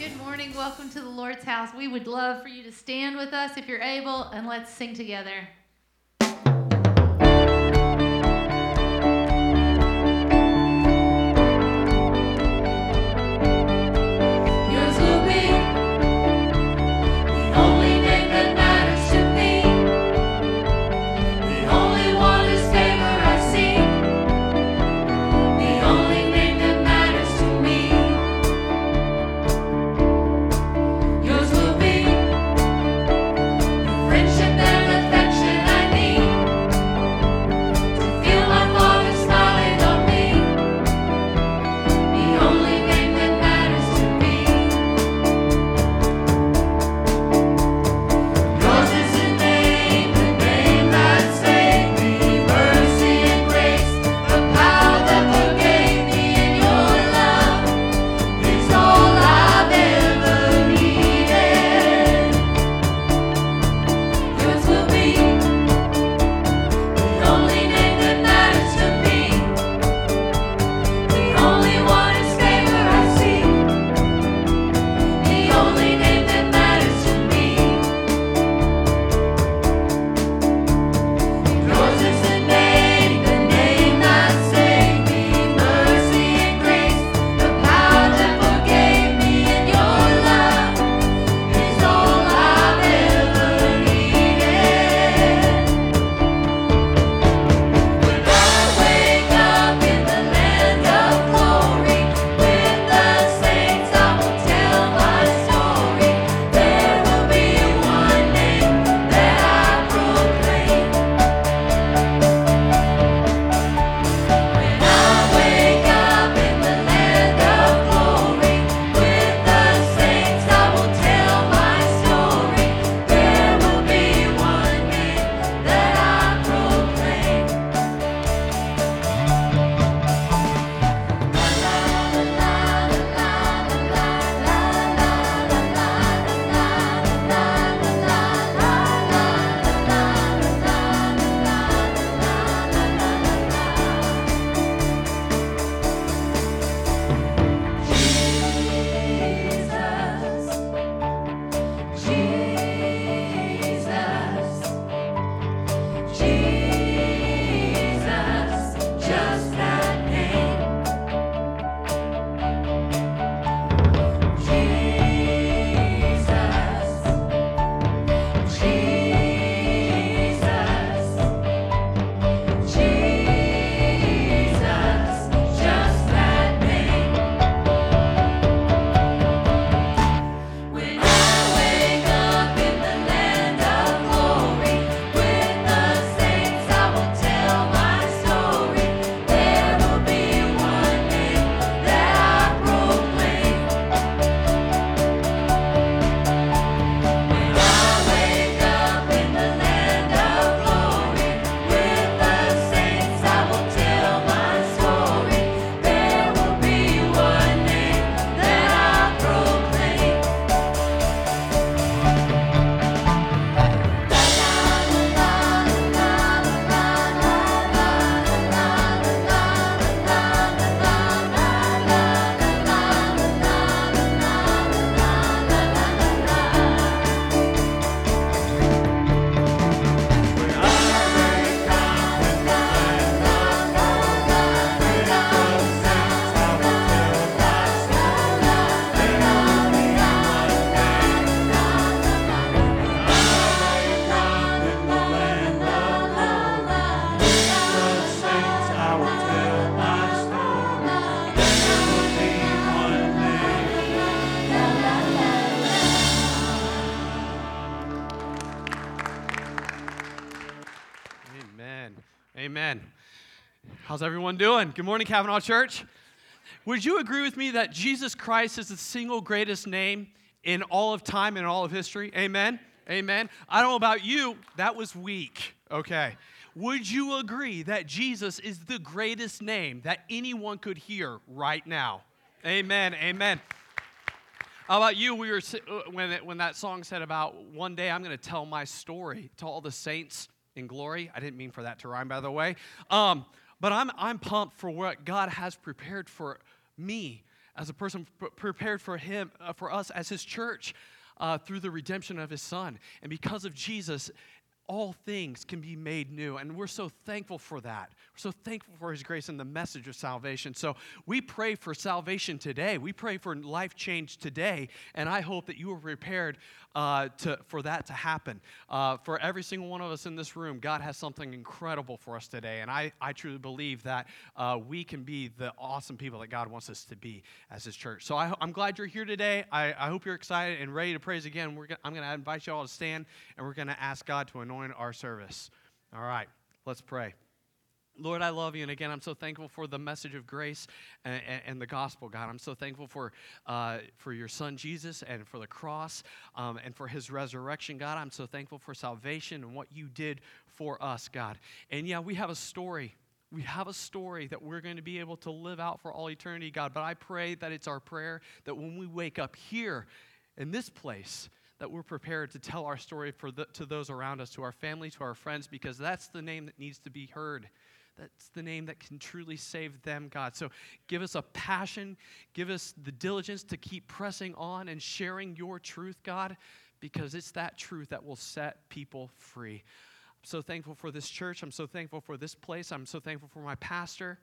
Good morning. Welcome to the Lord's house. We would love for you to stand with us if you're able, and let's sing together. How's everyone doing? Good morning, Cavanaugh Church. Would you agree with me that Jesus Christ is the single greatest name in all of time and all of history? Amen. Amen. I don't know about you, that was weak. Okay. Would you agree that Jesus is the greatest name that anyone could hear right now? Amen. Amen. How about you? We were uh, when when that song said about one day I'm going to tell my story to all the saints in glory. I didn't mean for that to rhyme, by the way. Um, but I'm, I'm pumped for what God has prepared for me as a person, prepared for Him, uh, for us as His church uh, through the redemption of His Son. And because of Jesus, all things can be made new. And we're so thankful for that. So thankful for His grace and the message of salvation. So we pray for salvation today. We pray for life change today. And I hope that you are prepared uh, to, for that to happen. Uh, for every single one of us in this room, God has something incredible for us today. And I, I truly believe that uh, we can be the awesome people that God wants us to be as His church. So I, am glad you're here today. I, I, hope you're excited and ready to praise again. Gonna, I'm going to invite you all to stand and we're going to ask God to anoint our service. All right, let's pray. Lord, I love you. And again, I'm so thankful for the message of grace and, and, and the gospel, God. I'm so thankful for, uh, for your son, Jesus, and for the cross um, and for his resurrection, God. I'm so thankful for salvation and what you did for us, God. And yeah, we have a story. We have a story that we're going to be able to live out for all eternity, God. But I pray that it's our prayer that when we wake up here in this place, that we're prepared to tell our story for the, to those around us, to our family, to our friends, because that's the name that needs to be heard. That's the name that can truly save them, God. So give us a passion, give us the diligence to keep pressing on and sharing your truth, God, because it's that truth that will set people free. I'm so thankful for this church. I'm so thankful for this place. I'm so thankful for my pastor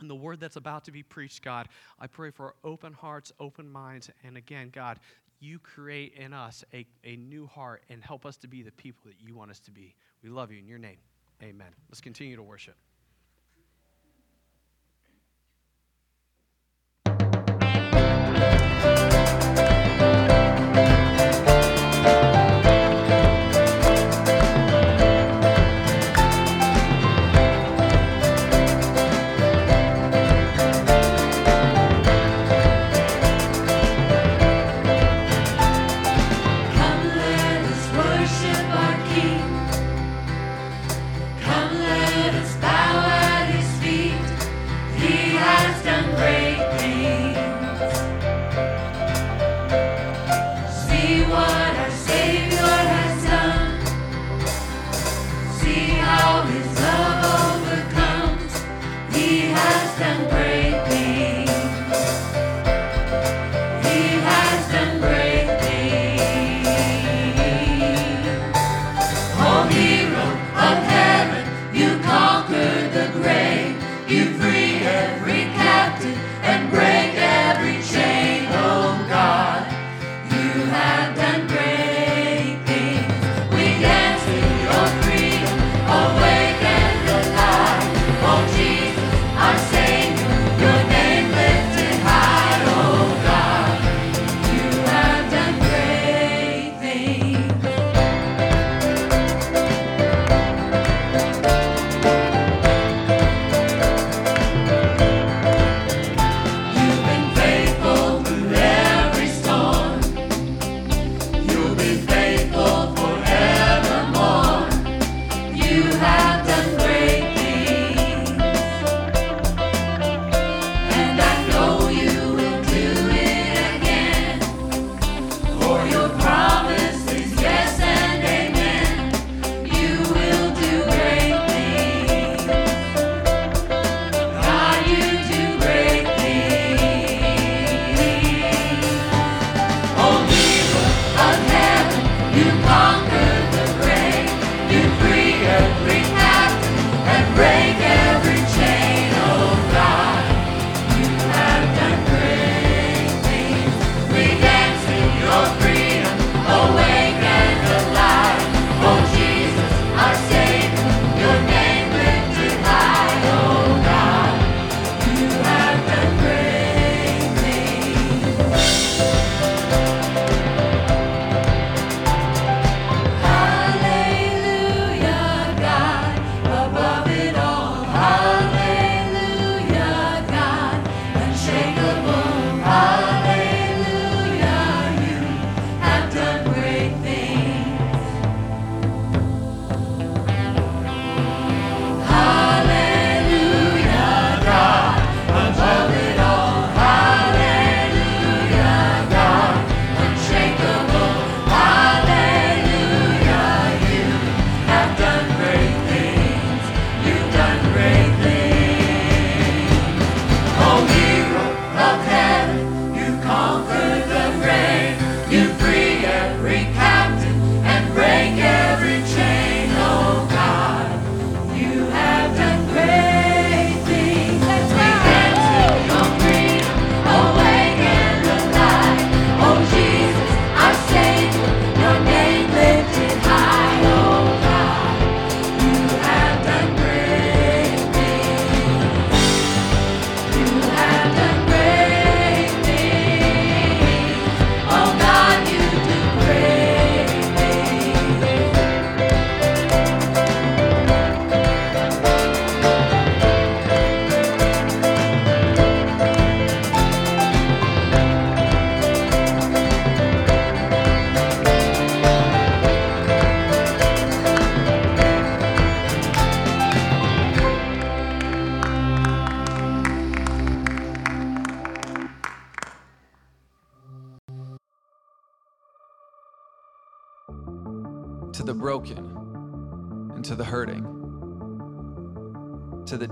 and the word that's about to be preached, God. I pray for open hearts, open minds, and again, God, you create in us a, a new heart and help us to be the people that you want us to be. We love you in your name. Amen. Let's continue to worship.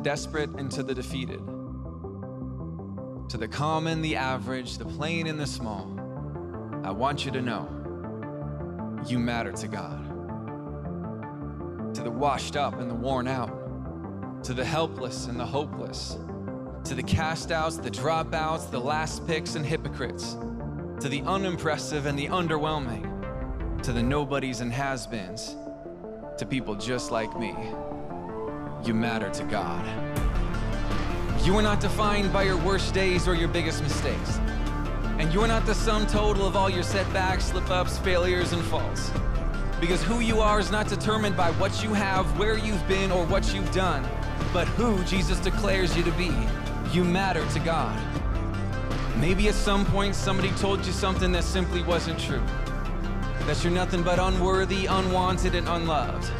Desperate and to the defeated, to the common, the average, the plain, and the small. I want you to know you matter to God. To the washed up and the worn out, to the helpless and the hopeless, to the cast outs, the dropouts, the last picks and hypocrites, to the unimpressive and the underwhelming, to the nobodies and has beens, to people just like me. You matter to God. You are not defined by your worst days or your biggest mistakes. And you're not the sum total of all your setbacks, slip ups, failures, and faults. Because who you are is not determined by what you have, where you've been, or what you've done, but who Jesus declares you to be. You matter to God. Maybe at some point somebody told you something that simply wasn't true. That you're nothing but unworthy, unwanted, and unloved.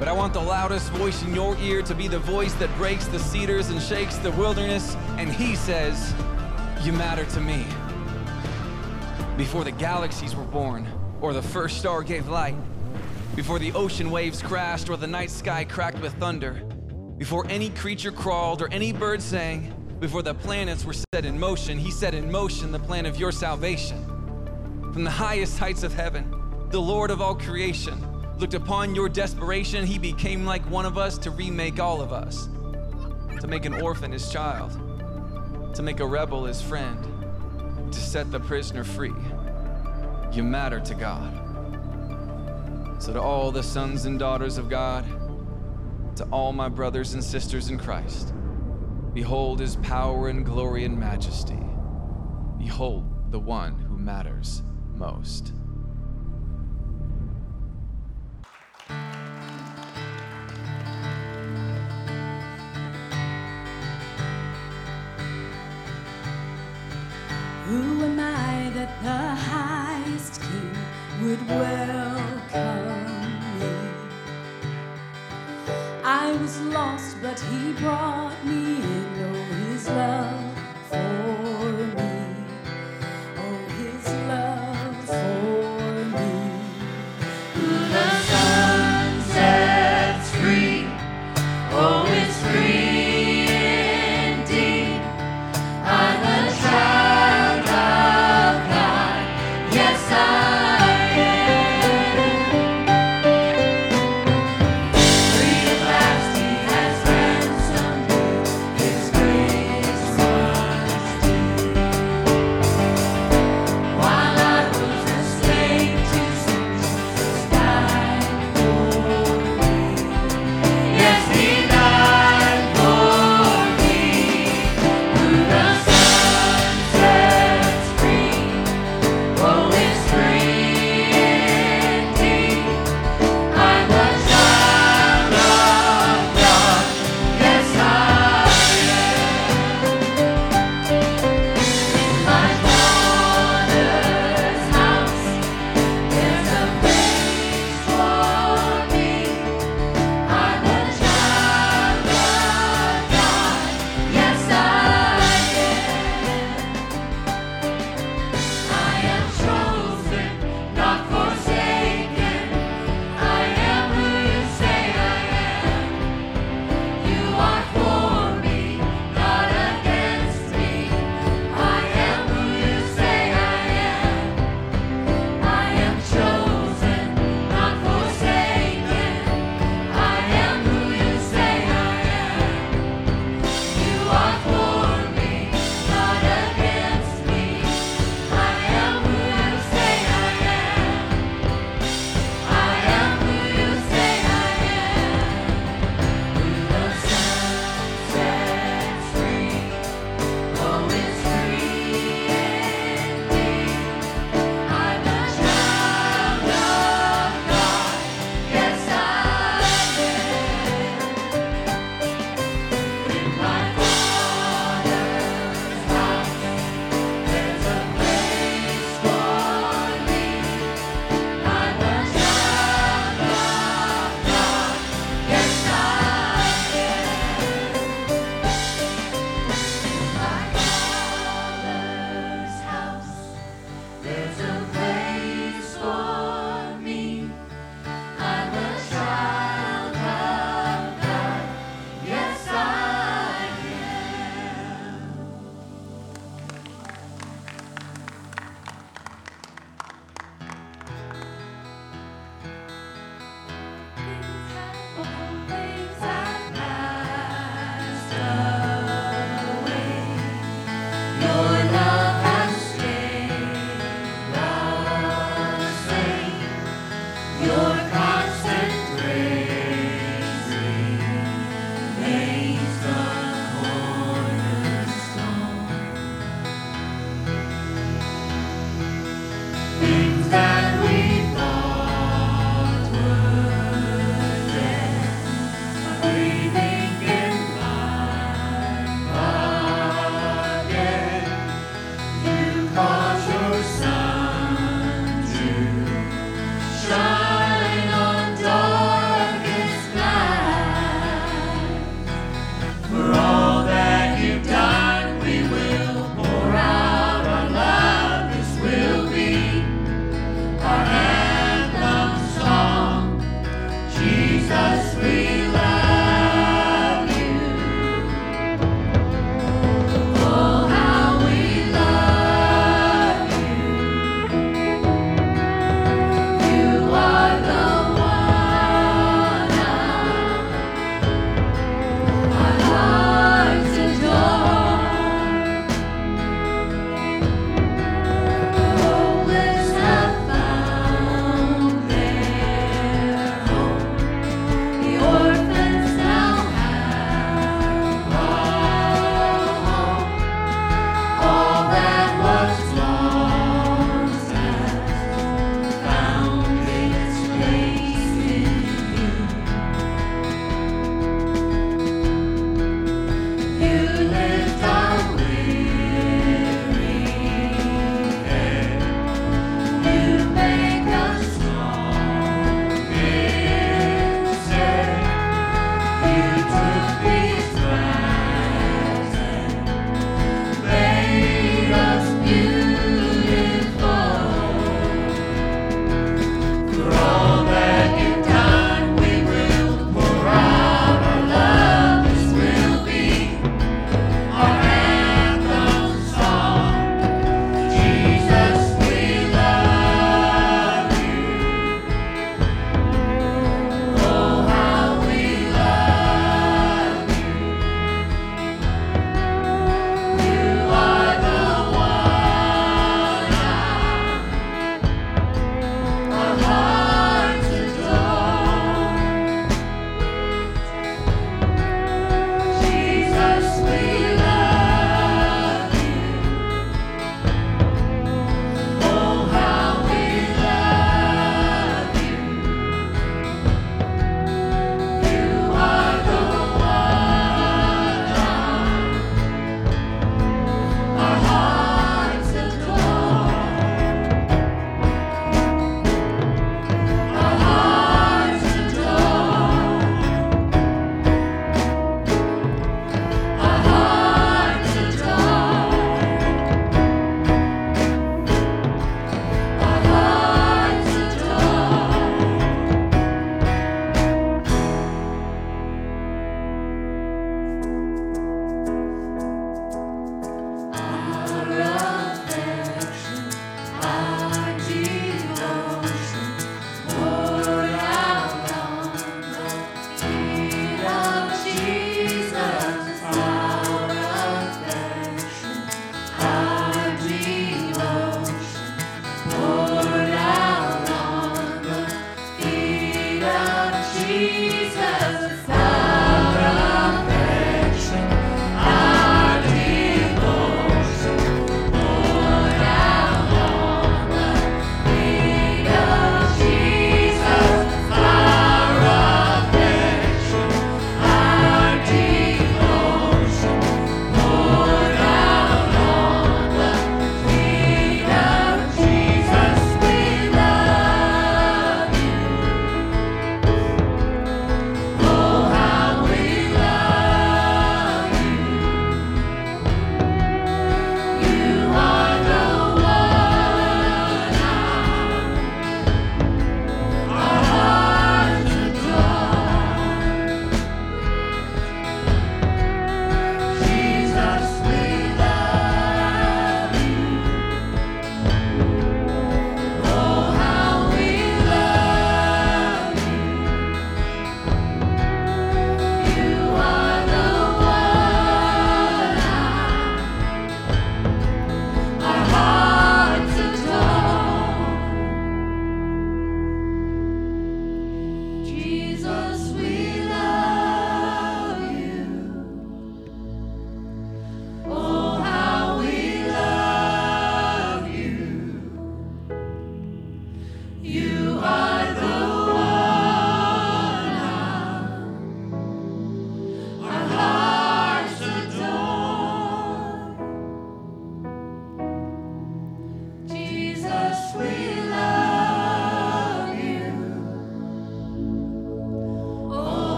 But I want the loudest voice in your ear to be the voice that breaks the cedars and shakes the wilderness. And he says, You matter to me. Before the galaxies were born, or the first star gave light, before the ocean waves crashed, or the night sky cracked with thunder, before any creature crawled or any bird sang, before the planets were set in motion, he set in motion the plan of your salvation. From the highest heights of heaven, the Lord of all creation looked upon your desperation. He became like one of us to remake all of us, to make an orphan his child, to make a rebel his friend, to set the prisoner free. You matter to God. So, to all the sons and daughters of God, to all my brothers and sisters in Christ, behold his power and glory and majesty. Behold the one who matters most. Welcome me? I was lost, but he brought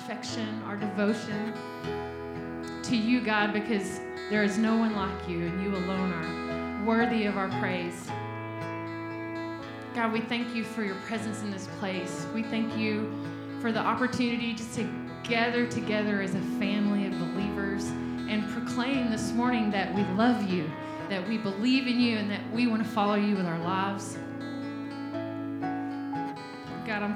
affection, our devotion to you, God, because there is no one like you, and you alone are worthy of our praise. God, we thank you for your presence in this place. We thank you for the opportunity just to gather together as a family of believers and proclaim this morning that we love you, that we believe in you, and that we want to follow you with our lives.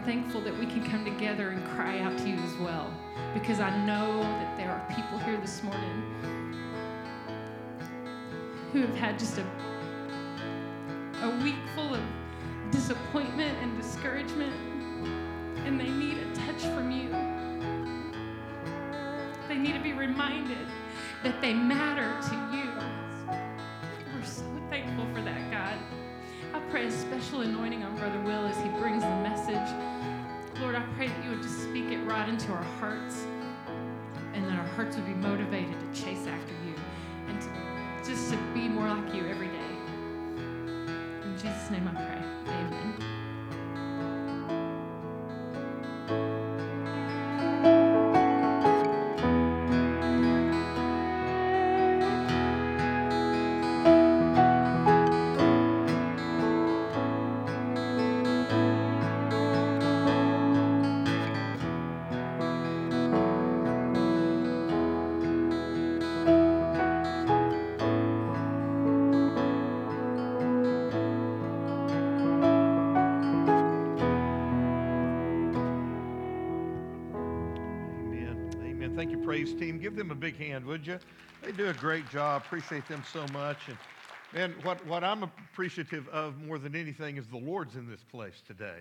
Thankful that we can come together and cry out to you as well, because I know that there are people here this morning who have had just a, a week full of disappointment and discouragement, and they need a touch from you. They need to be reminded that they matter to you. We're so thankful for that, God. I pray a special anointing on Brother Will as he brings pray that you would just speak it right into our hearts and that our hearts would be motivated to chase after you and to, just to be more like you every day. In Jesus' name I pray. Thank you, praise team. Give them a big hand, would you? They do a great job. Appreciate them so much. And what, what I'm appreciative of more than anything is the Lord's in this place today.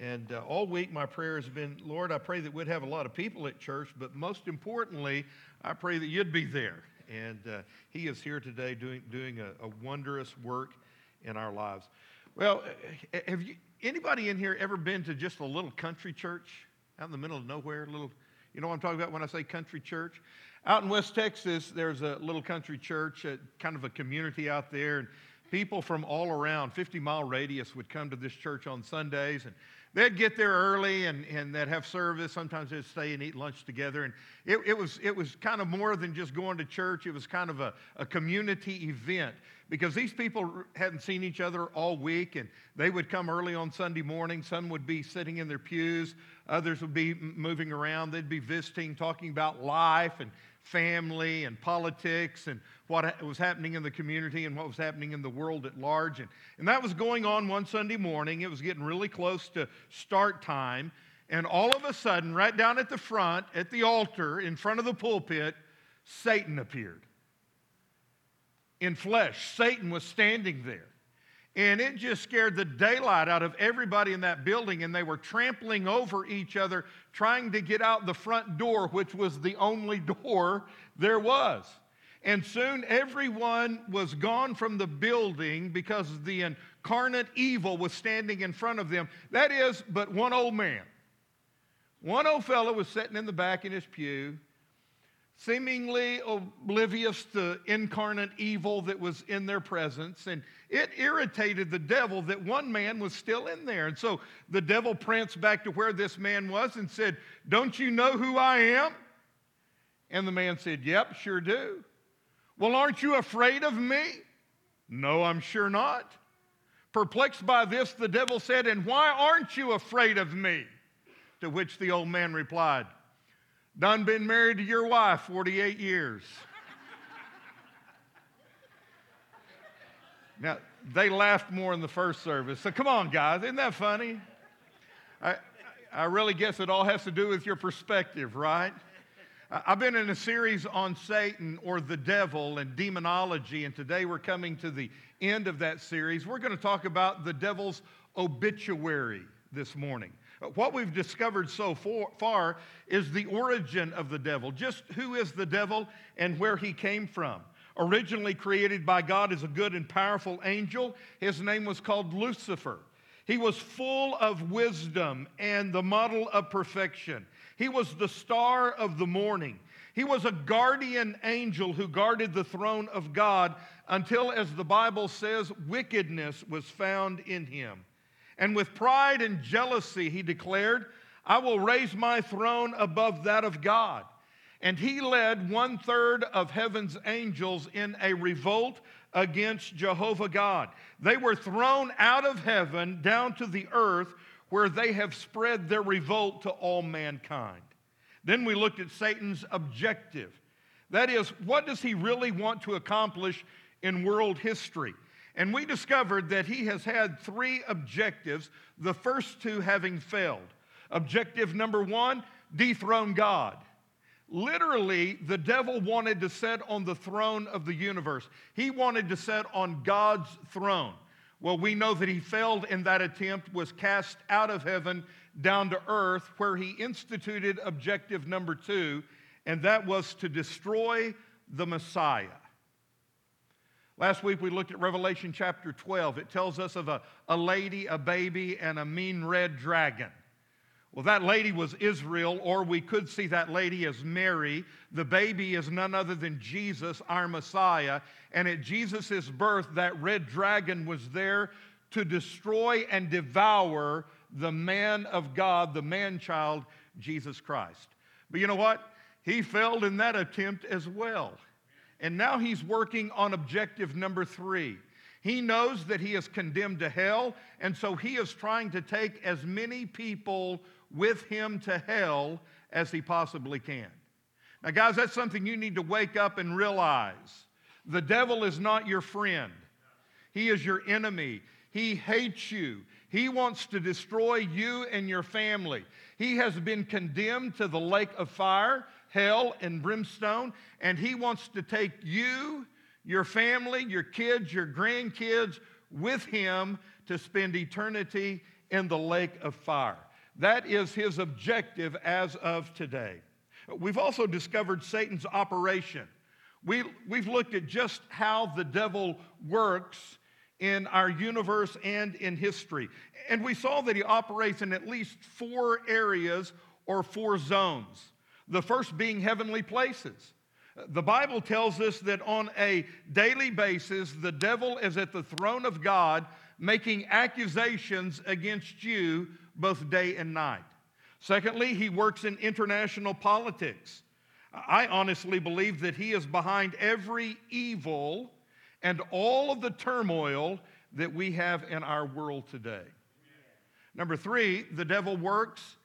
And uh, all week, my prayer has been, Lord, I pray that we'd have a lot of people at church, but most importantly, I pray that you'd be there. And uh, He is here today doing, doing a, a wondrous work in our lives. Well, uh, have you, anybody in here ever been to just a little country church out in the middle of nowhere? A little, you know what I'm talking about when I say country church? Out in West Texas, there's a little country church, kind of a community out there, and people from all around, 50 mile radius, would come to this church on Sundays, and they'd get there early and, and they'd have service. Sometimes they'd stay and eat lunch together, and it, it was it was kind of more than just going to church. It was kind of a, a community event because these people hadn't seen each other all week, and they would come early on Sunday morning. Some would be sitting in their pews, others would be moving around. They'd be visiting, talking about life and family and politics and what was happening in the community and what was happening in the world at large. And, and that was going on one Sunday morning. It was getting really close to start time. And all of a sudden, right down at the front, at the altar, in front of the pulpit, Satan appeared in flesh. Satan was standing there. And it just scared the daylight out of everybody in that building, and they were trampling over each other, trying to get out the front door, which was the only door there was. And soon everyone was gone from the building because the incarnate evil was standing in front of them. That is, but one old man. One old fellow was sitting in the back in his pew, seemingly oblivious to incarnate evil that was in their presence. And it irritated the devil that one man was still in there. And so the devil pranced back to where this man was and said, Don't you know who I am? And the man said, Yep, sure do. Well, aren't you afraid of me? No, I'm sure not. Perplexed by this, the devil said, And why aren't you afraid of me? To which the old man replied, Done been married to your wife 48 years. now, they laughed more in the first service. So come on, guys, isn't that funny? I, I really guess it all has to do with your perspective, right? I've been in a series on Satan or the devil and demonology, and today we're coming to the end of that series. We're going to talk about the devil's obituary this morning. What we've discovered so far is the origin of the devil, just who is the devil and where he came from. Originally created by God as a good and powerful angel, his name was called Lucifer. He was full of wisdom and the model of perfection. He was the star of the morning. He was a guardian angel who guarded the throne of God until, as the Bible says, wickedness was found in him. And with pride and jealousy, he declared, I will raise my throne above that of God. And he led one third of heaven's angels in a revolt against Jehovah God. They were thrown out of heaven down to the earth where they have spread their revolt to all mankind. Then we looked at Satan's objective. That is, what does he really want to accomplish in world history? And we discovered that he has had three objectives, the first two having failed. Objective number one dethrone God. Literally, the devil wanted to sit on the throne of the universe, he wanted to sit on God's throne. Well, we know that he failed in that attempt, was cast out of heaven down to earth, where he instituted objective number two, and that was to destroy the Messiah. Last week we looked at Revelation chapter 12. It tells us of a, a lady, a baby, and a mean red dragon. Well, that lady was Israel, or we could see that lady as Mary. The baby is none other than Jesus, our Messiah. And at Jesus' birth, that red dragon was there to destroy and devour the man of God, the man child, Jesus Christ. But you know what? He failed in that attempt as well. And now he's working on objective number three. He knows that he is condemned to hell, and so he is trying to take as many people with him to hell as he possibly can. Now, guys, that's something you need to wake up and realize. The devil is not your friend, he is your enemy. He hates you. He wants to destroy you and your family. He has been condemned to the lake of fire, hell, and brimstone, and he wants to take you, your family, your kids, your grandkids with him to spend eternity in the lake of fire. That is his objective as of today. We've also discovered Satan's operation. We, we've looked at just how the devil works in our universe and in history. And we saw that he operates in at least four areas or four zones. The first being heavenly places. The Bible tells us that on a daily basis, the devil is at the throne of God making accusations against you both day and night. Secondly, he works in international politics. I honestly believe that he is behind every evil and all of the turmoil that we have in our world today. Number three, the devil works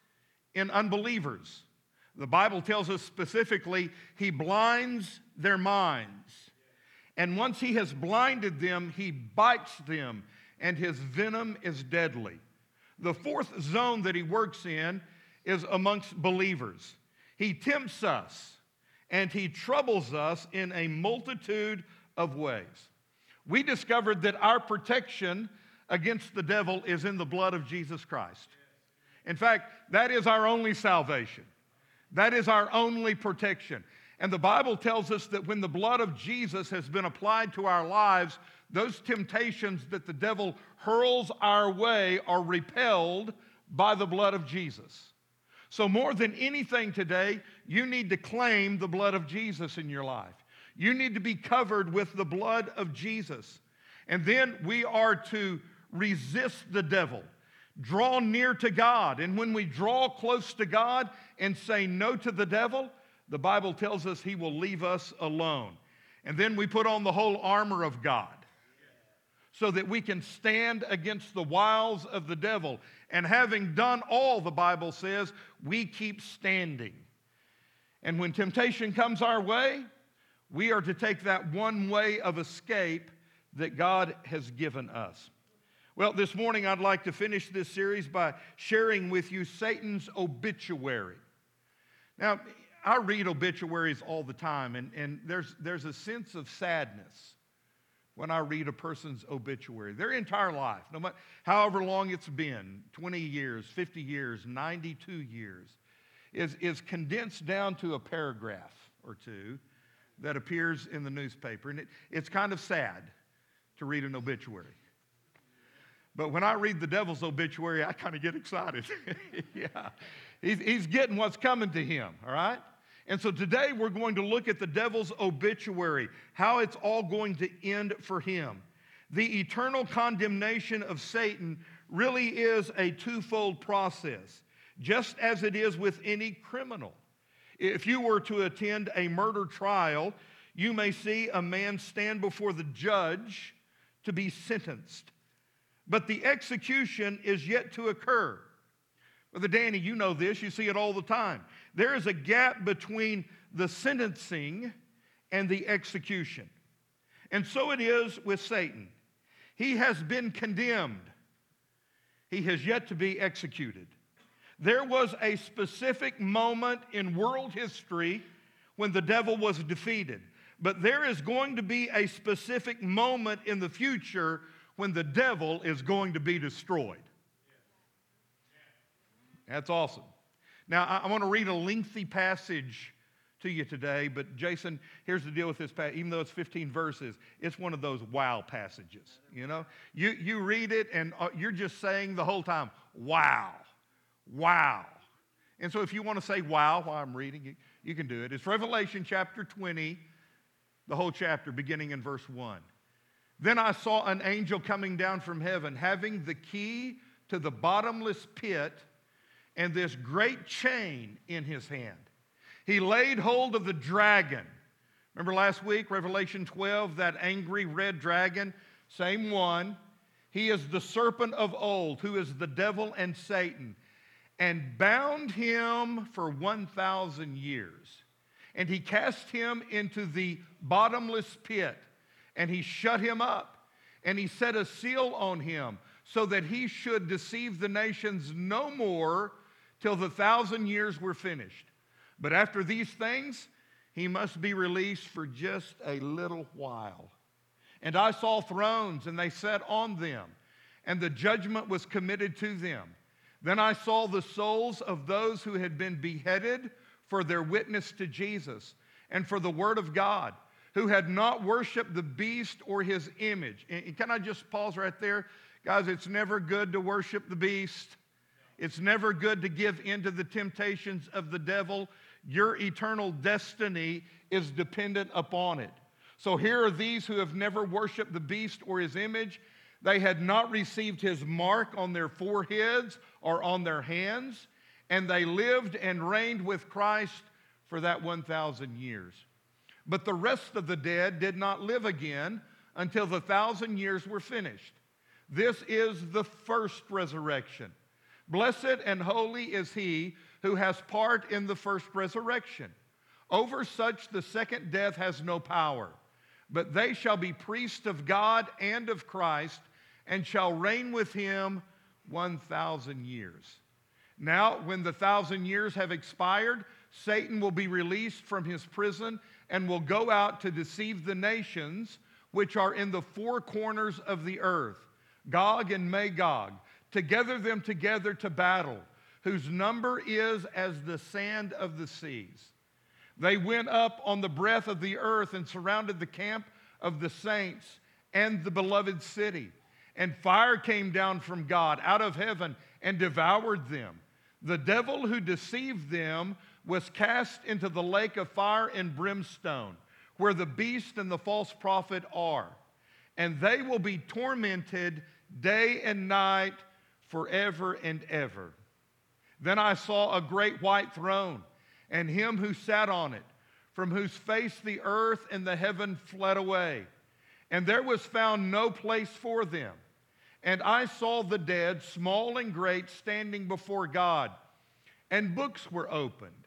in unbelievers. The Bible tells us specifically he blinds their minds. And once he has blinded them, he bites them, and his venom is deadly. The fourth zone that he works in is amongst believers. He tempts us and he troubles us in a multitude of ways. We discovered that our protection against the devil is in the blood of Jesus Christ. In fact, that is our only salvation. That is our only protection. And the Bible tells us that when the blood of Jesus has been applied to our lives, those temptations that the devil hurls our way are repelled by the blood of Jesus. So, more than anything today, you need to claim the blood of Jesus in your life. You need to be covered with the blood of Jesus. And then we are to resist the devil, draw near to God. And when we draw close to God and say no to the devil, the Bible tells us he will leave us alone. And then we put on the whole armor of God so that we can stand against the wiles of the devil. And having done all, the Bible says, we keep standing. And when temptation comes our way, we are to take that one way of escape that God has given us. Well, this morning I'd like to finish this series by sharing with you Satan's obituary. Now, I read obituaries all the time, and, and there's, there's a sense of sadness when I read a person's obituary. Their entire life, no matter however long it's been 20 years, 50 years, 92 years is, is condensed down to a paragraph or two that appears in the newspaper. And it, it's kind of sad to read an obituary. But when I read the devil's obituary, I kind of get excited. yeah. He's, he's getting what's coming to him, all right? And so today we're going to look at the devil's obituary, how it's all going to end for him. The eternal condemnation of Satan really is a twofold process, just as it is with any criminal. If you were to attend a murder trial, you may see a man stand before the judge to be sentenced, but the execution is yet to occur. Brother Danny, you know this, you see it all the time. There is a gap between the sentencing and the execution. And so it is with Satan. He has been condemned, he has yet to be executed. There was a specific moment in world history when the devil was defeated. But there is going to be a specific moment in the future when the devil is going to be destroyed. That's awesome. Now, I, want to read a lengthy passage to you today, but Jason, here's the deal with this passage. Even though it's 15 verses, it's one of those wow passages. You know, you, you read it and uh, you're just saying the whole time, wow, wow. And so if you want to say wow while I'm reading, you, you can do it. It's Revelation chapter 20, the whole chapter, beginning in verse 1. Then I saw an angel coming down from heaven, having the key to the bottomless pit and this great chain in his hand. He laid hold of the dragon. Remember last week, Revelation 12, that angry red dragon? Same one. He is the serpent of old, who is the devil and Satan, and bound him for 1,000 years. And he cast him into the bottomless pit, and he shut him up, and he set a seal on him, so that he should deceive the nations no more till the thousand years were finished. But after these things, he must be released for just a little while. And I saw thrones, and they sat on them, and the judgment was committed to them. Then I saw the souls of those who had been beheaded for their witness to Jesus and for the word of God, who had not worshiped the beast or his image. And can I just pause right there? Guys, it's never good to worship the beast. It's never good to give in to the temptations of the devil. Your eternal destiny is dependent upon it. So here are these who have never worshiped the beast or his image. They had not received his mark on their foreheads or on their hands, and they lived and reigned with Christ for that 1,000 years. But the rest of the dead did not live again until the thousand years were finished. This is the first resurrection. Blessed and holy is he who has part in the first resurrection. Over such the second death has no power, but they shall be priests of God and of Christ and shall reign with him 1,000 years. Now, when the thousand years have expired, Satan will be released from his prison and will go out to deceive the nations which are in the four corners of the earth, Gog and Magog, to gather them together to battle, whose number is as the sand of the seas. They went up on the breath of the earth and surrounded the camp of the saints and the beloved city. And fire came down from God out of heaven and devoured them. The devil who deceived them was cast into the lake of fire and brimstone, where the beast and the false prophet are. And they will be tormented day and night forever and ever. Then I saw a great white throne and him who sat on it, from whose face the earth and the heaven fled away. And there was found no place for them. And I saw the dead, small and great, standing before God. And books were opened.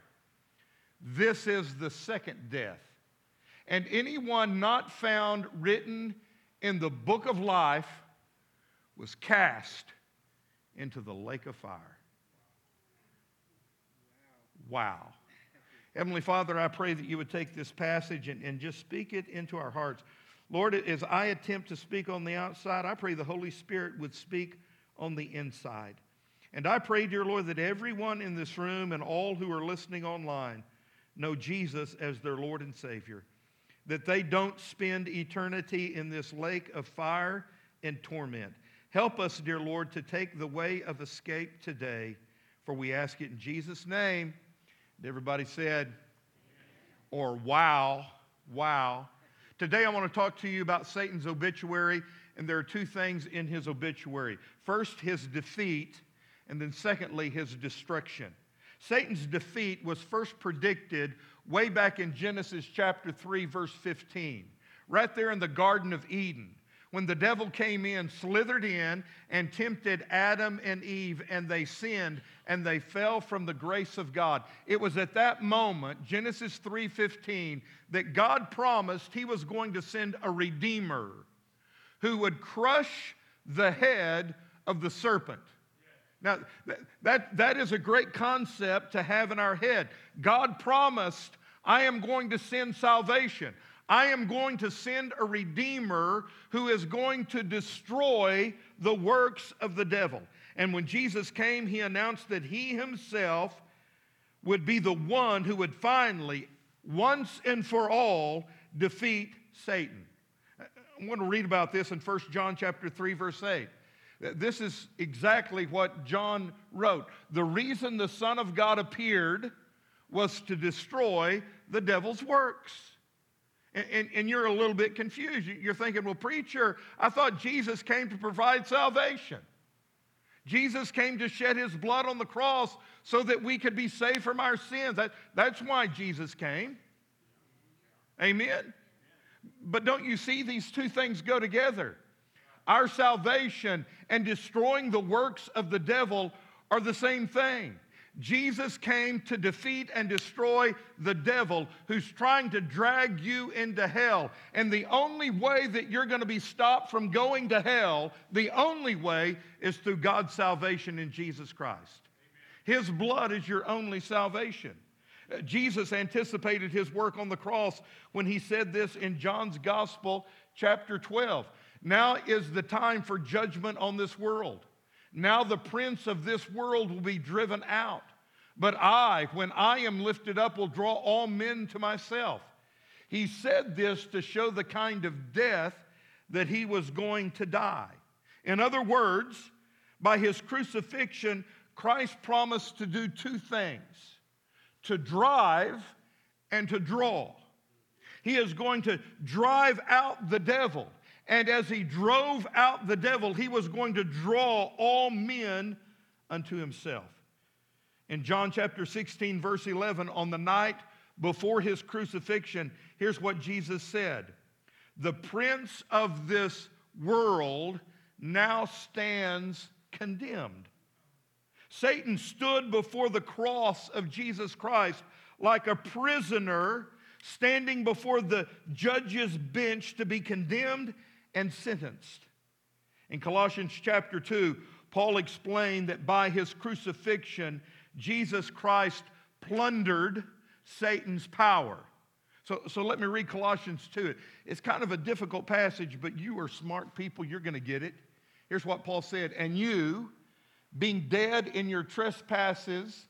This is the second death. And anyone not found written in the book of life was cast into the lake of fire. wow. Heavenly Father, I pray that you would take this passage and, and just speak it into our hearts. Lord, as I attempt to speak on the outside, I pray the Holy Spirit would speak on the inside. And I pray, dear Lord, that everyone in this room and all who are listening online know Jesus as their Lord and Savior, that they don't spend eternity in this lake of fire and torment. Help us, dear Lord, to take the way of escape today, for we ask it in Jesus' name. And everybody said, or wow, wow. Today I want to talk to you about Satan's obituary, and there are two things in his obituary. First, his defeat, and then secondly, his destruction. Satan's defeat was first predicted way back in Genesis chapter 3, verse 15, right there in the Garden of Eden when the devil came in, slithered in, and tempted Adam and Eve, and they sinned and they fell from the grace of God. It was at that moment, Genesis 3:15, that God promised he was going to send a redeemer who would crush the head of the serpent. Now, that, that, is a great concept to have in our head. God promised, I am going to send salvation. I am going to send a redeemer who is going to destroy the works of the devil. And when Jesus came, he announced that he himself would be the one who would finally, once and for all, defeat Satan. Uh, uh, I want to read about this in 1 John chapter 3 verse 8. This is exactly what John wrote. The reason the Son of God appeared was to destroy the devil's works. And, and, and, you're a little bit confused. You're thinking, well, preacher, I thought Jesus came to provide salvation. Jesus came to shed his blood on the cross so that we could be saved from our sins. That, that's why Jesus came. Amen. But don't you see these two things go together? Our salvation and destroying the works of the devil are the same thing. Jesus came to defeat and destroy the devil who's trying to drag you into hell. And the only way that you're going to be stopped from going to hell, the only way is through God's salvation in Jesus Christ. His blood is your only salvation. Uh, Jesus anticipated his work on the cross when he said this in John's Gospel, chapter 12. Now is the time for judgment on this world. Now the prince of this world will be driven out. But I, when I am lifted up, will draw all men to myself. He said this to show the kind of death that he was going to die. In other words, by his crucifixion, Christ promised to do two things to drive and to draw. He is going to drive out the devil. And as he drove out the devil, he was going to draw all men unto himself. In John chapter 16, verse 11, on the night before his crucifixion, here's what Jesus said The prince of this world now stands condemned. Satan stood before the cross of Jesus Christ like a prisoner standing before the judge's bench to be condemned and sentenced. In Colossians chapter 2, Paul explained that by his crucifixion, Jesus Christ plundered Satan's power. So, so let me read Colossians 2. It's kind of a difficult passage, but you are smart people. You're going to get it. Here's what Paul said And you, being dead in your trespasses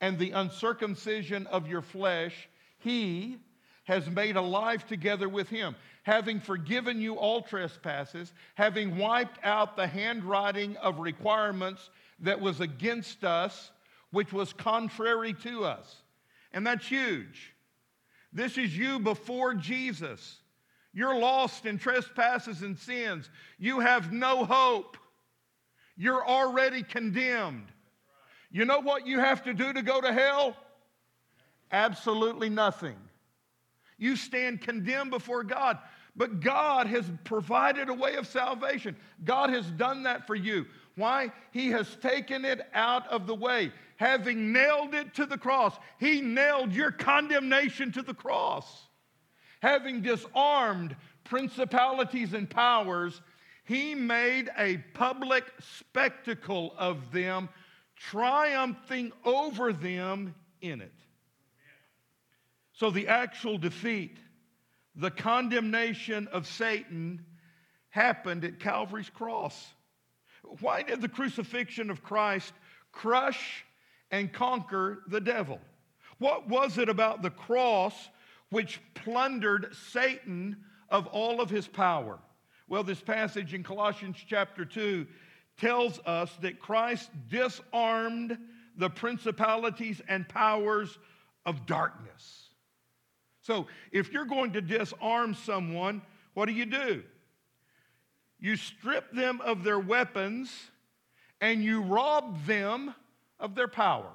and the uncircumcision of your flesh, he has made alive together with him, having forgiven you all trespasses, having wiped out the handwriting of requirements that was against us, which was contrary to us. And that's huge. This is you before Jesus. You're lost in trespasses and sins. You have no hope. You're already condemned. You know what you have to do to go to hell? Absolutely nothing. You stand condemned before God. But God has provided a way of salvation. God has done that for you. Why? He has taken it out of the way. Having nailed it to the cross, He nailed your condemnation to the cross. Having disarmed principalities and powers, He made a public spectacle of them, triumphing over them in it. So the actual defeat, the condemnation of Satan happened at Calvary's cross. Why did the crucifixion of Christ crush and conquer the devil? What was it about the cross which plundered Satan of all of his power? Well, this passage in Colossians chapter 2 tells us that Christ disarmed the principalities and powers of darkness. So, if you're going to disarm someone, what do you do? You strip them of their weapons and you rob them of their power.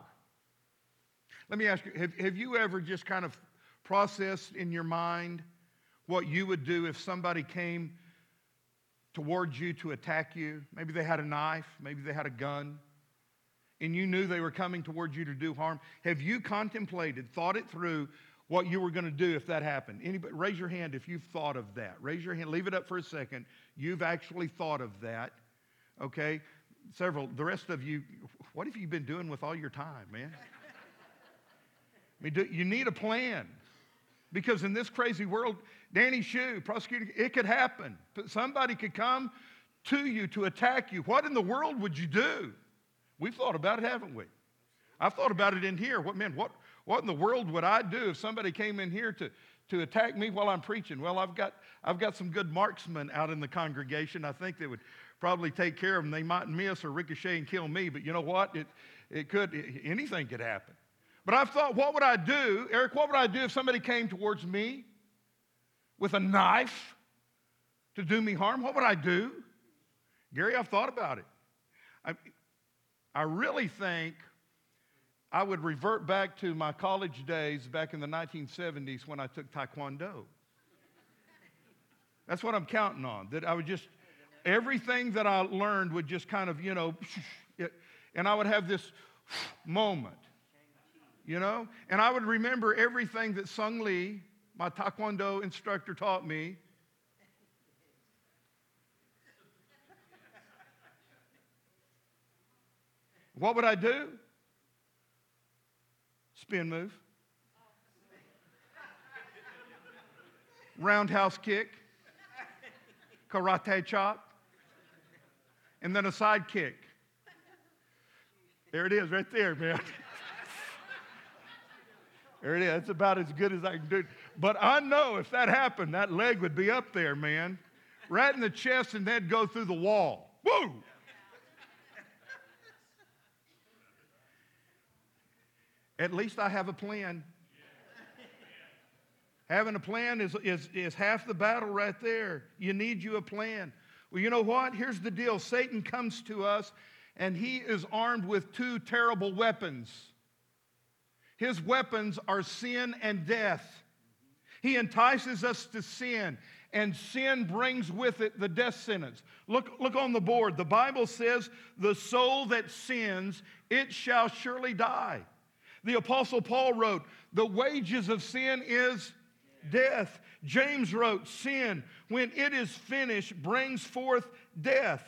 Let me ask you have, have you ever just kind of processed in your mind what you would do if somebody came towards you to attack you? Maybe they had a knife, maybe they had a gun, and you knew they were coming towards you to do harm. Have you contemplated, thought it through, what you were going to do if that happened? Anybody, raise your hand if you've thought of that. Raise your hand. Leave it up for a second. You've actually thought of that. Okay? Several. The rest of you, what have you been doing with all your time, man? I mean, do, you need a plan. Because in this crazy world, Danny Shue, prosecutor, it could happen. Somebody could come to you to attack you. What in the world would you do? We've thought about it, haven't we? I've thought about it in here. What man, what what in the world would I do if somebody came in here to, to attack me while I'm preaching? Well, I've got I've got some good marksmen out in the congregation. I think they would probably take care of them. They might miss or ricochet and kill me, but you know what? It it could anything could happen. But I've thought, what would I do, Eric? What would I do if somebody came towards me with a knife to do me harm? What would I do? Gary, I've thought about it. I, I really think I would revert back to my college days back in the 1970s when I took Taekwondo. That's what I'm counting on. That I would just, everything that I learned would just kind of, you know, and I would have this moment, you know? And I would remember everything that Sung Lee, my Taekwondo instructor, taught me. What would I do? Spin move. Roundhouse kick. Karate chop. And then a side kick. There it is, right there, man. there it is. That's about as good as I can do. But I know if that happened, that leg would be up there, man. Right in the chest, and then go through the wall. Woo! At least I have a plan. Having a plan is, is, is half the battle right there. You need you a plan. Well, you know what? Here's the deal Satan comes to us, and he is armed with two terrible weapons. His weapons are sin and death. He entices us to sin, and sin brings with it the death sentence. Look, look on the board. The Bible says, The soul that sins, it shall surely die. The Apostle Paul wrote, The wages of sin is death. James wrote, Sin, when it is finished, brings forth death.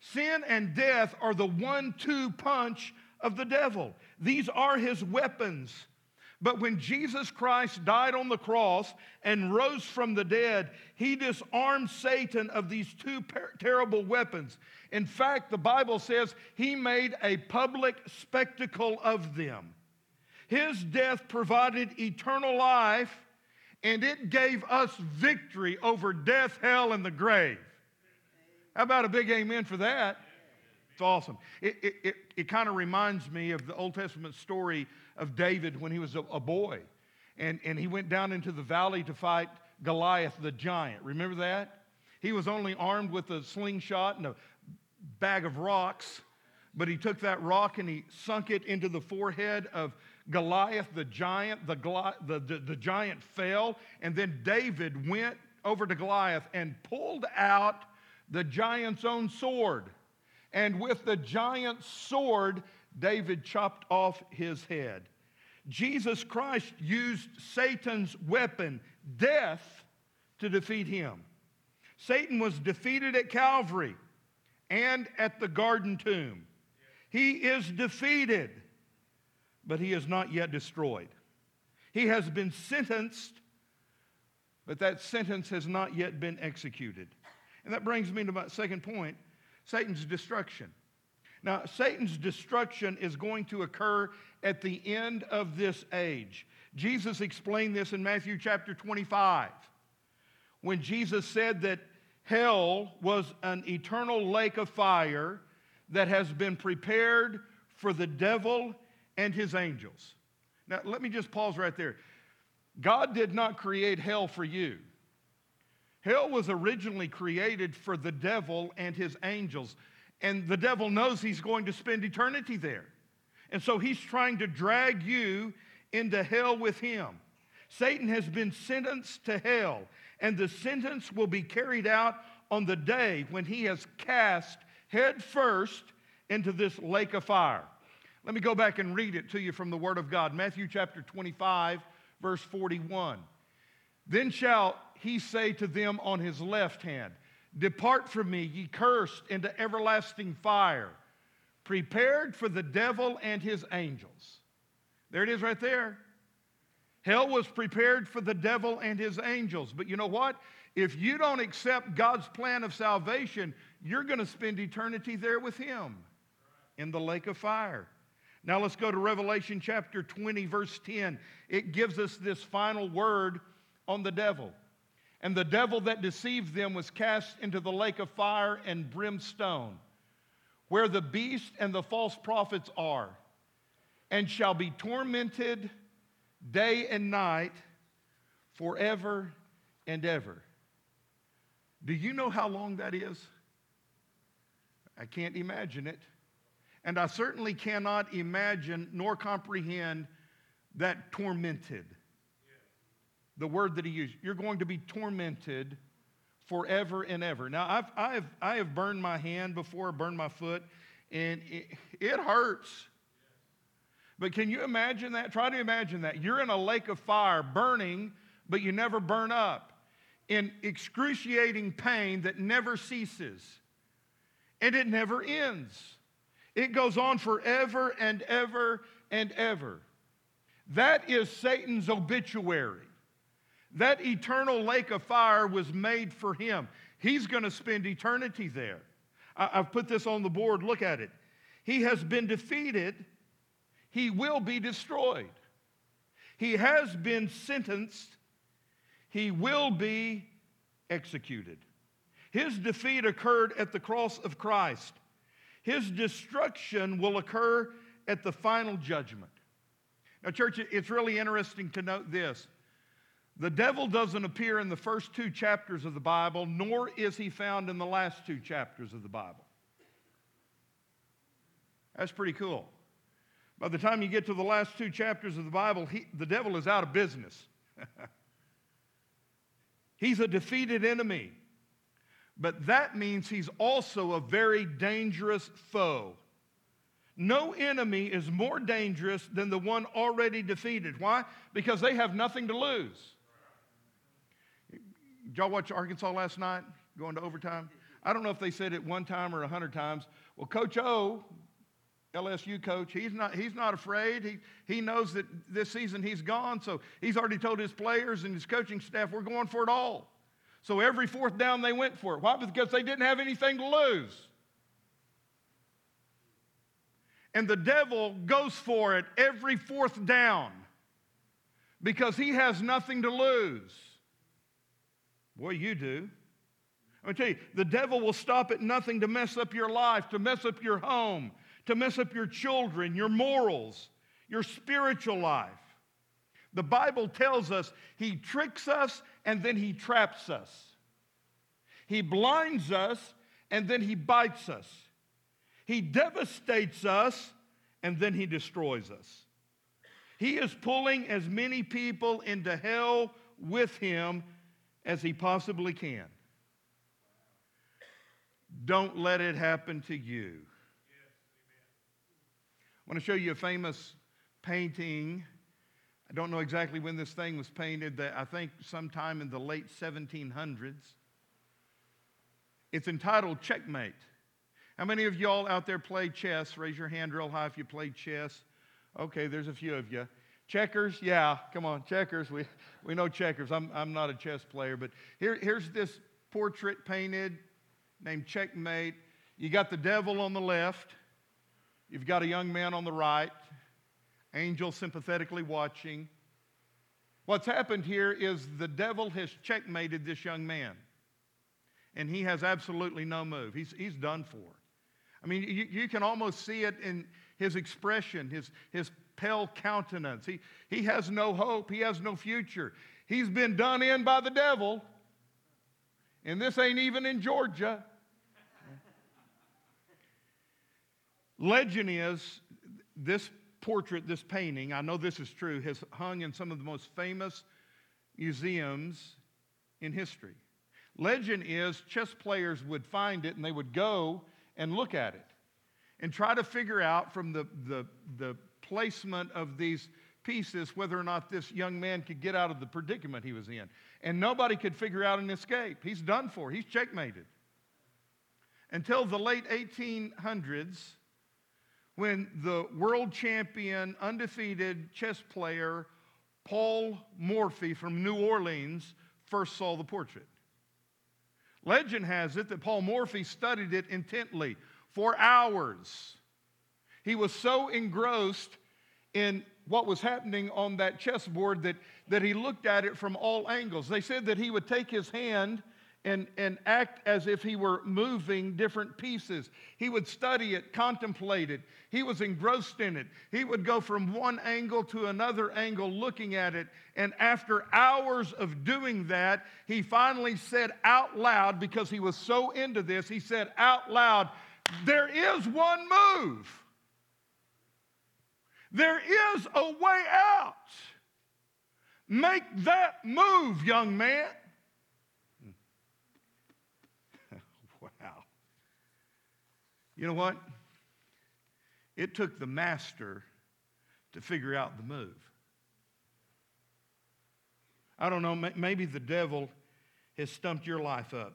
Sin and death are the one two punch of the devil. These are his weapons. But when Jesus Christ died on the cross and rose from the dead, he disarmed Satan of these two per- terrible weapons. In fact, the Bible says he made a public spectacle of them. His death provided eternal life, and it gave us victory over death, hell, and the grave. How about a big amen for that? It's awesome. It, it, it, it kind of reminds me of the Old Testament story of David when he was a, a boy. And, and he went down into the valley to fight Goliath the giant. Remember that? He was only armed with a slingshot and a bag of rocks, but he took that rock and he sunk it into the forehead of Goliath the giant. The, the, the, the giant fell, and then David went over to Goliath and pulled out the giant's own sword. And with the giant's sword, David chopped off his head. Jesus Christ used Satan's weapon, death, to defeat him. Satan was defeated at Calvary and at the garden tomb. He is defeated. but he is not yet destroyed. He has been sentenced, but that sentence has not yet been executed. And that brings me to my second point Satan's destruction. Now, Satan's destruction is going to occur at the end of this age. Jesus explained this in Matthew chapter 25 when Jesus said that hell was an eternal lake of fire that has been prepared for the devil and his angels. Now, let me just pause right there. God did not create hell for you. Hell was originally created for the devil and his angels. And the devil knows he's going to spend eternity there. And so he's trying to drag you into hell with him. Satan has been sentenced to hell, and the sentence will be carried out on the day when he has cast head first into this lake of fire. Let me go back and read it to you from the Word of God. Matthew chapter 25, verse 41. Then shall he say to them on his left hand, Depart from me, ye cursed, into everlasting fire, prepared for the devil and his angels. There it is right there. Hell was prepared for the devil and his angels. But you know what? If you don't accept God's plan of salvation, you're going to spend eternity there with him in the lake of fire. Now let's go to Revelation chapter 20, verse 10. It gives us this final word on the devil. And the devil that deceived them was cast into the lake of fire and brimstone, where the beast and the false prophets are, and shall be tormented day and night forever and ever. Do you know how long that is? I can't imagine it. And I certainly cannot imagine nor comprehend that tormented. The word that he used. You're going to be tormented forever and ever. Now, I've, I've, I have burned my hand before, burned my foot, and it, it hurts. But can you imagine that? Try to imagine that. You're in a lake of fire burning, but you never burn up, in excruciating pain that never ceases, and it never ends. It goes on forever and ever and ever. That is Satan's obituary. That eternal lake of fire was made for him. He's going to spend eternity there. I- I've put this on the board. Look at it. He has been defeated, he will be destroyed. He has been sentenced, he will be executed. His defeat occurred at the cross of Christ. His destruction will occur at the final judgment. Now, church, it's really interesting to note this. The devil doesn't appear in the first two chapters of the Bible, nor is he found in the last two chapters of the Bible. That's pretty cool. By the time you get to the last two chapters of the Bible, he, the devil is out of business. he's a defeated enemy. But that means he's also a very dangerous foe. No enemy is more dangerous than the one already defeated. Why? Because they have nothing to lose. Did y'all watch Arkansas last night going to overtime? I don't know if they said it one time or a hundred times. Well, Coach O, LSU coach, he's not, he's not afraid. He, he knows that this season he's gone, so he's already told his players and his coaching staff, we're going for it all. So every fourth down they went for it. Why? Because they didn't have anything to lose. And the devil goes for it every fourth down because he has nothing to lose. Boy, you do. I'm going to tell you, the devil will stop at nothing to mess up your life, to mess up your home, to mess up your children, your morals, your spiritual life. The Bible tells us he tricks us and then he traps us. He blinds us and then he bites us. He devastates us and then he destroys us. He is pulling as many people into hell with him as he possibly can. Don't let it happen to you. I want to show you a famous painting. I don't know exactly when this thing was painted, I think sometime in the late 1700s. It's entitled Checkmate. How many of y'all out there play chess? Raise your hand real high if you play chess. Okay, there's a few of you. Checkers, yeah, come on, checkers. We, we know checkers. I'm, I'm not a chess player, but here, here's this portrait painted named Checkmate. You got the devil on the left, you've got a young man on the right, angel sympathetically watching. What's happened here is the devil has checkmated this young man, and he has absolutely no move. He's, he's done for. I mean, you, you can almost see it in his expression, his, his pale countenance. He, he has no hope, he has no future. He's been done in by the devil, and this ain't even in Georgia. Legend is this portrait, this painting, I know this is true, has hung in some of the most famous museums in history. Legend is chess players would find it and they would go and look at it and try to figure out from the, the, the placement of these pieces whether or not this young man could get out of the predicament he was in. And nobody could figure out an escape. He's done for, he's checkmated. Until the late 1800s, when the world champion, undefeated chess player Paul Morphy from New Orleans first saw the portrait. Legend has it that Paul Morphy studied it intently for hours. He was so engrossed in what was happening on that chessboard that, that he looked at it from all angles. They said that he would take his hand and, and act as if he were moving different pieces. He would study it, contemplate it. He was engrossed in it. He would go from one angle to another angle looking at it. And after hours of doing that, he finally said out loud, because he was so into this, he said out loud, There is one move. There is a way out. Make that move, young man. wow. You know what? It took the master to figure out the move. I don't know, maybe the devil has stumped your life up.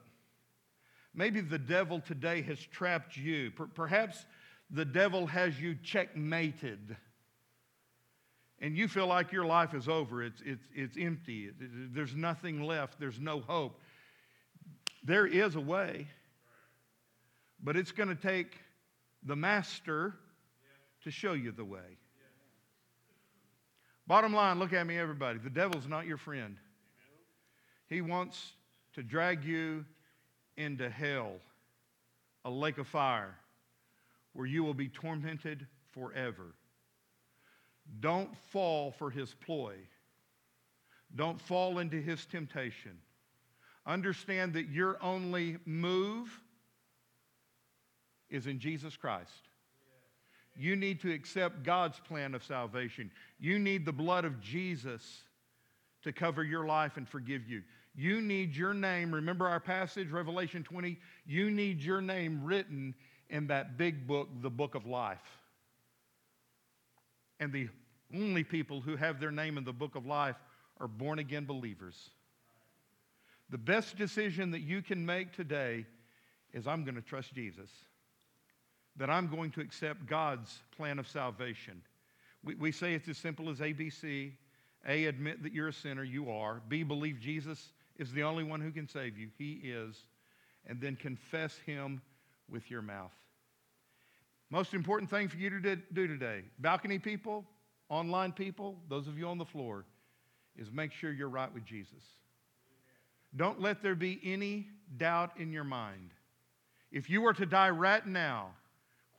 Maybe the devil today has trapped you. Perhaps the devil has you checkmated and you feel like your life is over, it's, it's, it's empty, there's nothing left, there's no hope. There is a way, but it's going to take the master to show you the way. Bottom line, look at me, everybody. The devil's not your friend. He wants to drag you into hell, a lake of fire, where you will be tormented forever. Don't fall for his ploy. Don't fall into his temptation. Understand that your only move is in Jesus Christ. You need to accept God's plan of salvation. You need the blood of Jesus to cover your life and forgive you. You need your name. Remember our passage, Revelation 20? You need your name written in that big book, the book of life. And the only people who have their name in the book of life are born again believers. The best decision that you can make today is I'm going to trust Jesus, that I'm going to accept God's plan of salvation. We, we say it's as simple as ABC A, admit that you're a sinner, you are. B, believe Jesus is the only one who can save you, He is. And then confess Him with your mouth. Most important thing for you to do today, balcony people, online people, those of you on the floor, is make sure you're right with Jesus. Don't let there be any doubt in your mind. If you were to die right now,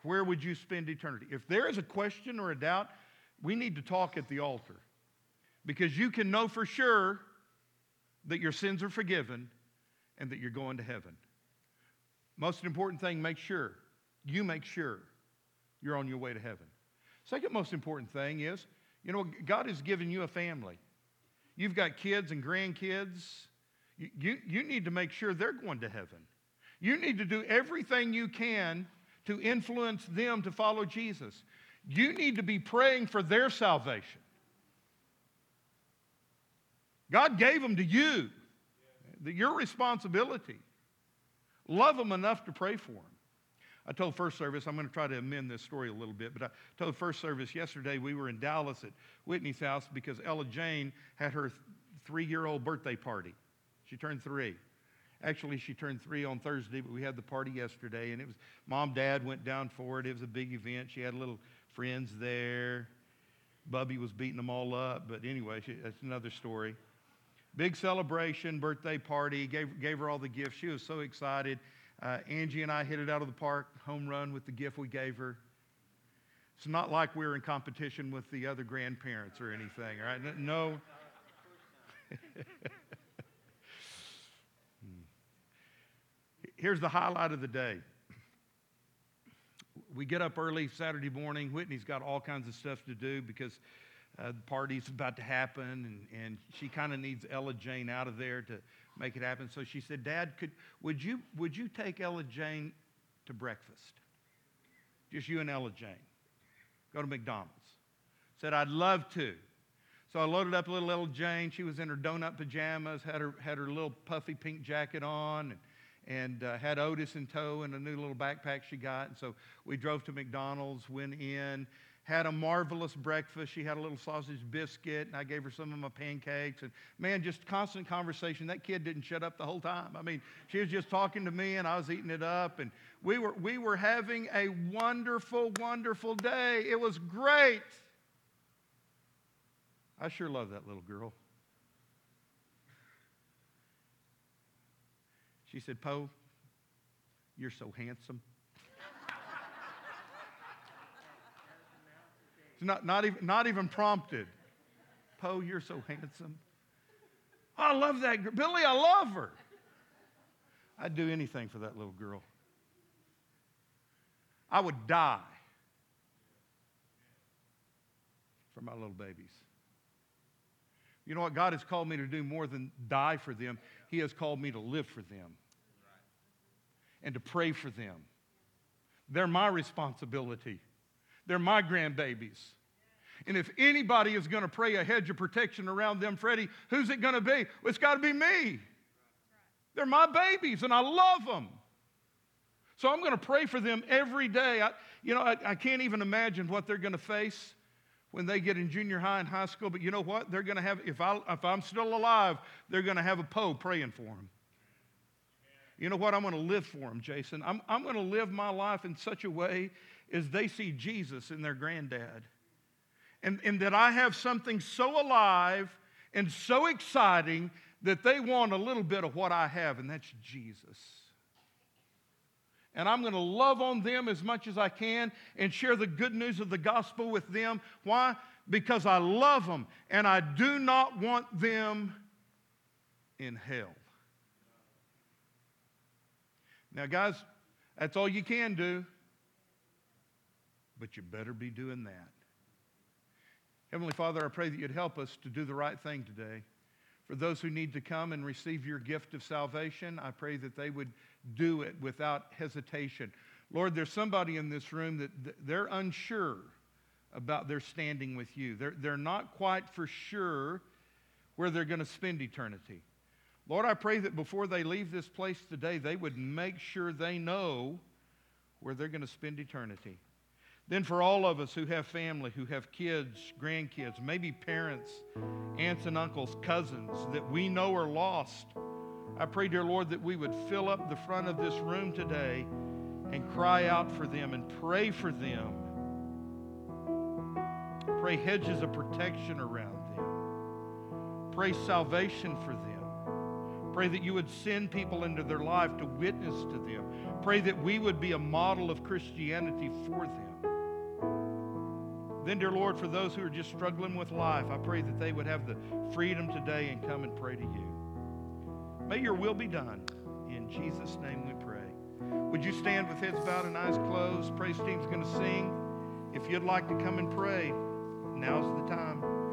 where would you spend eternity? If there is a question or a doubt, we need to talk at the altar because you can know for sure that your sins are forgiven and that you're going to heaven. Most important thing, make sure, you make sure you're on your way to heaven. Second most important thing is, you know, God has given you a family. You've got kids and grandkids. You, you, you need to make sure they're going to heaven. You need to do everything you can to influence them to follow Jesus. You need to be praying for their salvation. God gave them to you, your responsibility. Love them enough to pray for them. I told first service, I'm going to try to amend this story a little bit, but I told first service yesterday we were in Dallas at Whitney's house because Ella Jane had her three year old birthday party. She turned three. Actually, she turned three on Thursday, but we had the party yesterday, and it was mom, dad went down for it. It was a big event. She had little friends there. Bubby was beating them all up, but anyway, she, that's another story. Big celebration, birthday party, gave, gave her all the gifts. She was so excited. Uh, Angie and I hit it out of the park, home run with the gift we gave her. It's not like we're in competition with the other grandparents or anything, all right? No. Here's the highlight of the day. We get up early Saturday morning. Whitney's got all kinds of stuff to do because uh, the party's about to happen, and, and she kind of needs Ella Jane out of there to make it happen. So she said, Dad, could, would, you, would you take Ella Jane to breakfast? Just you and Ella Jane. Go to McDonald's. Said, I'd love to. So I loaded up a little Ella Jane. She was in her donut pajamas, had her, had her little puffy pink jacket on, and, and uh, had Otis in tow and a new little backpack she got. And so we drove to McDonald's, went in, had a marvelous breakfast. She had a little sausage biscuit, and I gave her some of my pancakes. And man, just constant conversation. That kid didn't shut up the whole time. I mean, she was just talking to me, and I was eating it up. And we were, we were having a wonderful, wonderful day. It was great. I sure love that little girl. She said, Poe, you're so handsome. It's not, not, even, not even prompted. Poe, you're so handsome. I love that girl. Billy, I love her. I'd do anything for that little girl. I would die for my little babies. You know what? God has called me to do more than die for them. He has called me to live for them and to pray for them. They're my responsibility. They're my grandbabies. And if anybody is going to pray a hedge of protection around them, Freddie, who's it going to be? It's got to be me. They're my babies, and I love them. So I'm going to pray for them every day. I, you know, I, I can't even imagine what they're going to face when they get in junior high and high school. But you know what? They're going to have, if, I, if I'm still alive, they're going to have a Poe praying for them. You know what? I'm going to live for them, Jason. I'm, I'm going to live my life in such a way as they see Jesus in their granddad. And, and that I have something so alive and so exciting that they want a little bit of what I have, and that's Jesus. And I'm going to love on them as much as I can and share the good news of the gospel with them. Why? Because I love them and I do not want them in hell. Now, guys, that's all you can do, but you better be doing that. Heavenly Father, I pray that you'd help us to do the right thing today. For those who need to come and receive your gift of salvation, I pray that they would do it without hesitation. Lord, there's somebody in this room that they're unsure about their standing with you. They're, they're not quite for sure where they're going to spend eternity. Lord, I pray that before they leave this place today, they would make sure they know where they're going to spend eternity. Then, for all of us who have family, who have kids, grandkids, maybe parents, aunts and uncles, cousins that we know are lost, I pray, dear Lord, that we would fill up the front of this room today and cry out for them and pray for them. Pray hedges of protection around them. Pray salvation for them. Pray that you would send people into their life to witness to them. Pray that we would be a model of Christianity for them. Then, dear Lord, for those who are just struggling with life, I pray that they would have the freedom today and come and pray to you. May your will be done. In Jesus' name we pray. Would you stand with heads bowed and eyes closed? Praise team's going to sing. If you'd like to come and pray, now's the time.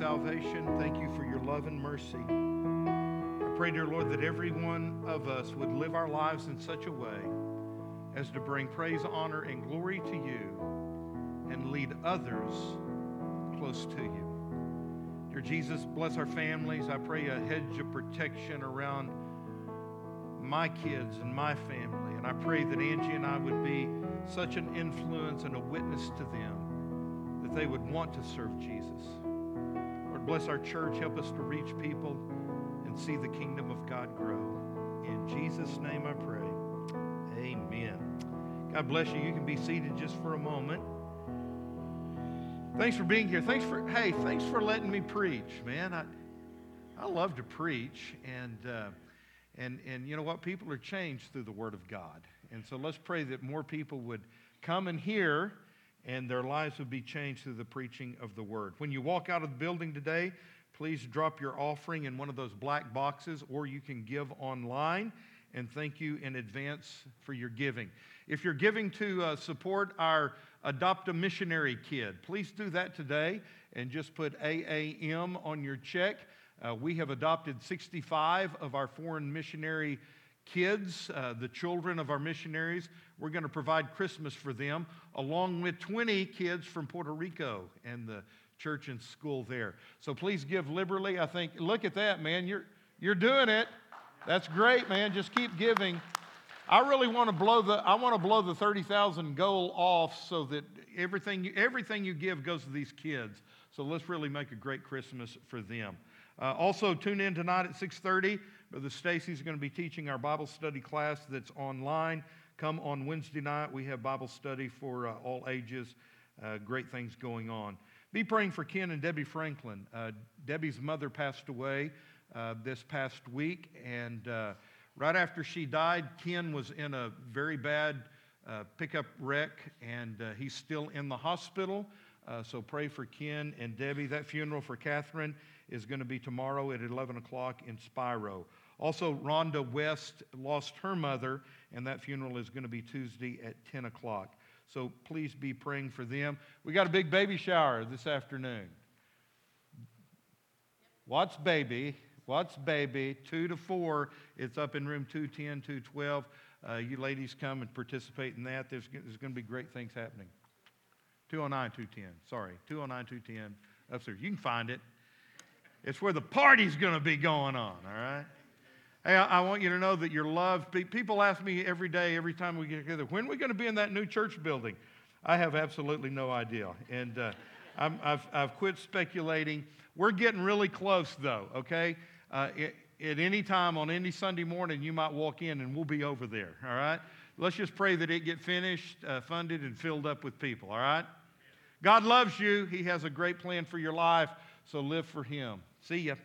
Salvation. Thank you for your love and mercy. I pray, dear Lord, that every one of us would live our lives in such a way as to bring praise, honor, and glory to you and lead others close to you. Dear Jesus, bless our families. I pray a hedge of protection around my kids and my family. And I pray that Angie and I would be such an influence and a witness to them that they would want to serve Jesus. Lord, bless our church. Help us to reach people and see the kingdom of God grow. In Jesus' name I pray. Amen. God bless you. You can be seated just for a moment. Thanks for being here. Thanks for, hey, thanks for letting me preach, man. I, I love to preach. And, uh, and, and you know what? People are changed through the Word of God. And so let's pray that more people would come and hear and their lives would be changed through the preaching of the Word. When you walk out of the building today, please drop your offering in one of those black boxes or you can give online. And thank you in advance for your giving. If you're giving to uh, support our Adopt a Missionary Kid, please do that today and just put AAM on your check. Uh, we have adopted 65 of our foreign missionary kids, uh, the children of our missionaries. We're going to provide Christmas for them, along with 20 kids from Puerto Rico and the church and school there. So please give liberally. I think, look at that, man. You're, you're doing it. That's great, man. Just keep giving. I really want to blow the I want to blow the 30,000 goal off so that everything everything you give goes to these kids. So let's really make a great Christmas for them. Uh, also, tune in tonight at 6:30. Brother Stacy's going to be teaching our Bible study class that's online. Come on Wednesday night. We have Bible study for uh, all ages. Uh, great things going on. Be praying for Ken and Debbie Franklin. Uh, Debbie's mother passed away uh, this past week, and uh, right after she died, Ken was in a very bad pickup wreck, and he's still in the hospital. So pray for Ken and Debbie. That funeral for Catherine is going to be tomorrow at 11 o'clock in Spiro. Also, Rhonda West lost her mother, and that funeral is going to be Tuesday at 10 o'clock. So please be praying for them. We got a big baby shower this afternoon. Watts Baby, Watts Baby, 2 to 4. It's up in room 210, 212. Uh, you ladies come and participate in that. There's, there's going to be great things happening. 209, 210. Sorry, 209, 210 upstairs. You can find it. It's where the party's going to be going on, all right? Hey, I, I want you to know that you're loved. People ask me every day, every time we get together, when are we going to be in that new church building? I have absolutely no idea. And uh, I'm, I've, I've quit speculating. We're getting really close, though, okay? Uh, it, at any time on any Sunday morning, you might walk in and we'll be over there, all right? Let's just pray that it get finished, uh, funded, and filled up with people, all right? God loves you. He has a great plan for your life, so live for Him. See ya.